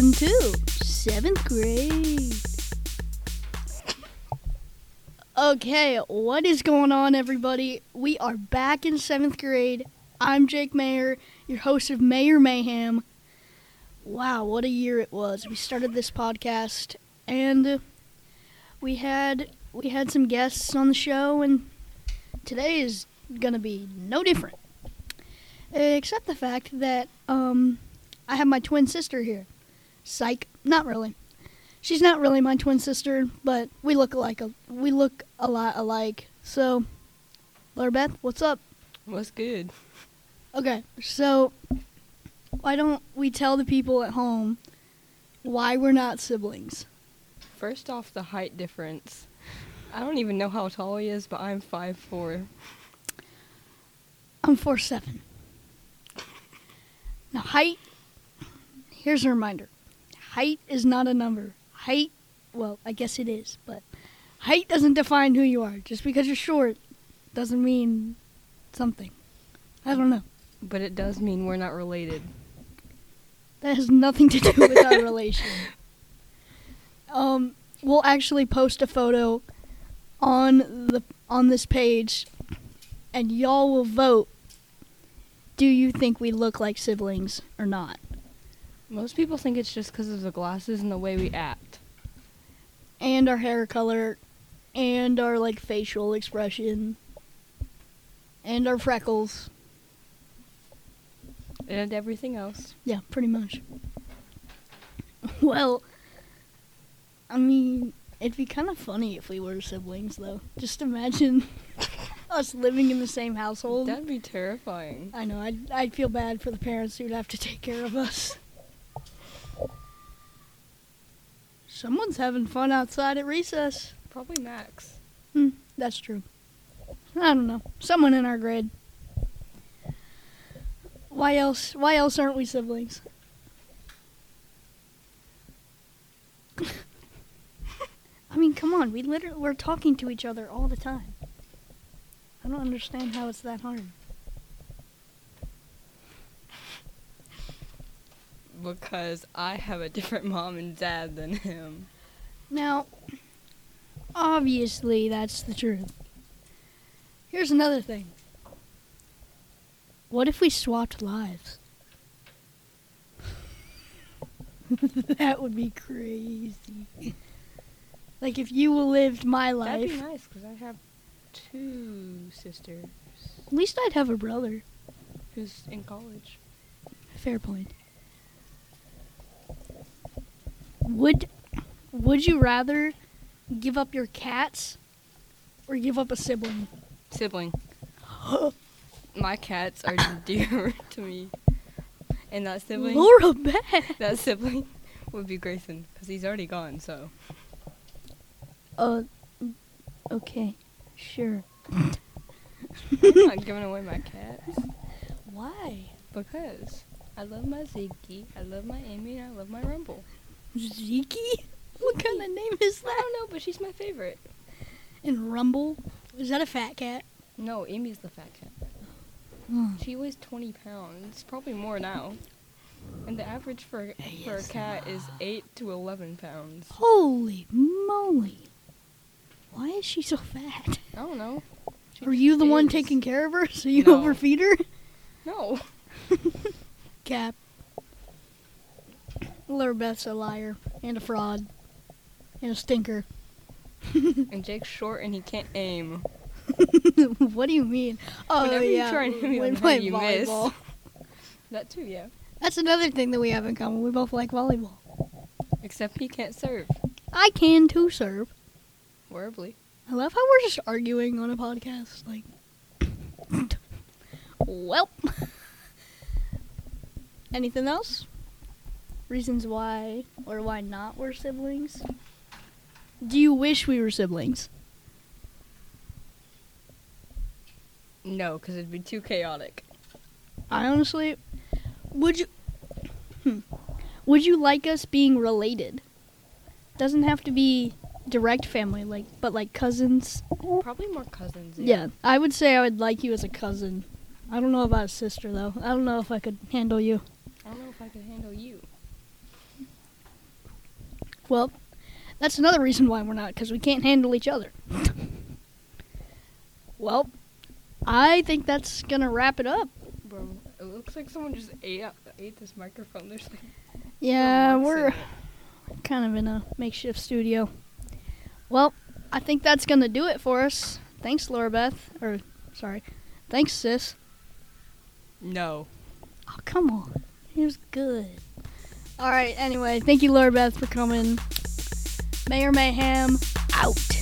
seventh grade. Okay, what is going on, everybody? We are back in seventh grade. I'm Jake Mayer, your host of Mayer Mayhem. Wow, what a year it was! We started this podcast, and we had we had some guests on the show, and today is gonna be no different, except the fact that um, I have my twin sister here. Psych, not really. She's not really my twin sister, but we look alike. We look a lot alike. So, Laura Beth, what's up? What's good? Okay, so why don't we tell the people at home why we're not siblings? First off, the height difference. I don't even know how tall he is, but I'm five four. I'm four seven. Now, height. Here's a reminder: height is not a number. Height, well, I guess it is, but height doesn't define who you are. Just because you're short doesn't mean something. I don't know. But it does mean we're not related. That has nothing to do with our relation. Um, we'll actually post a photo on the on this page, and y'all will vote. Do you think we look like siblings or not? Most people think it's just because of the glasses and the way we act. And our hair color, and our like facial expression, and our freckles. And everything else. Yeah, pretty much. Well, I mean, it'd be kind of funny if we were siblings, though. Just imagine us living in the same household. That'd be terrifying. I know. I'd, I'd feel bad for the parents who'd have to take care of us. Someone's having fun outside at recess. Probably Max. Hmm, that's true. I don't know. Someone in our grade. Why else? Why else aren't we siblings? I mean, come on. We literally we're talking to each other all the time. I don't understand how it's that hard. Because I have a different mom and dad than him. Now, obviously, that's the truth. Here's another thing. What if we swapped lives? that would be crazy. Like if you lived my life. That'd be nice because I have two sisters at least I'd have a brother. who's in college. Fair point. Would would you rather give up your cats or give up a sibling? Sibling. My cats are dear to me. And that sibling, Laura Beth. that sibling would be Grayson because he's already gone. So Uh, okay, sure. I'm not giving away my cats Why? because I love my Ziggy, I love my Amy, and I love my Rumble. Zeke? What kind of name is that? I don't know, but she's my favorite. And Rumble? Is that a fat cat? No, Amy's the fat cat. Oh. She weighs 20 pounds, probably more now. And the average for for a cat is 8 to 11 pounds. Holy moly! Why is she so fat? I don't know. She Are you the just one taking care of her so you No. overfeed her? No. Cap. Laura Beth's a liar and a fraud and a stinker. And Jake's short and he can't aim. what do you mean? Oh Whenever you yeah, try and hit me we play you miss. volleyball. That too, yeah. That's another thing that we have in common. We both like volleyball. Except he can't serve. I can too serve. Horribly. I love how we're just arguing on a podcast. Like, well, anything else? Reasons why or why not we're siblings? Do you wish we were siblings? No, because it'd be too chaotic. I honestly, would you? Hmm, would you like us being related? Doesn't have to be direct family, like, but like cousins. Probably more cousins. Yeah, I would say I would like you as a cousin. I don't know about a sister though. I don't know if I could handle you. I don't know if I could handle you. Well, that's another reason why we're not, because we can't handle each other. well, I think that's gonna wrap it up. Bro, it looks like someone just ate up, ate this microphone. There's Yeah, we're kind of in a makeshift studio. Well, I think that's gonna do it for us. Thanks, Laura Beth. Or, sorry, thanks, sis. no. Oh, come on. He was good. All right, anyway, thank you, Laura Beth, for coming. Mayer Mayhem, out.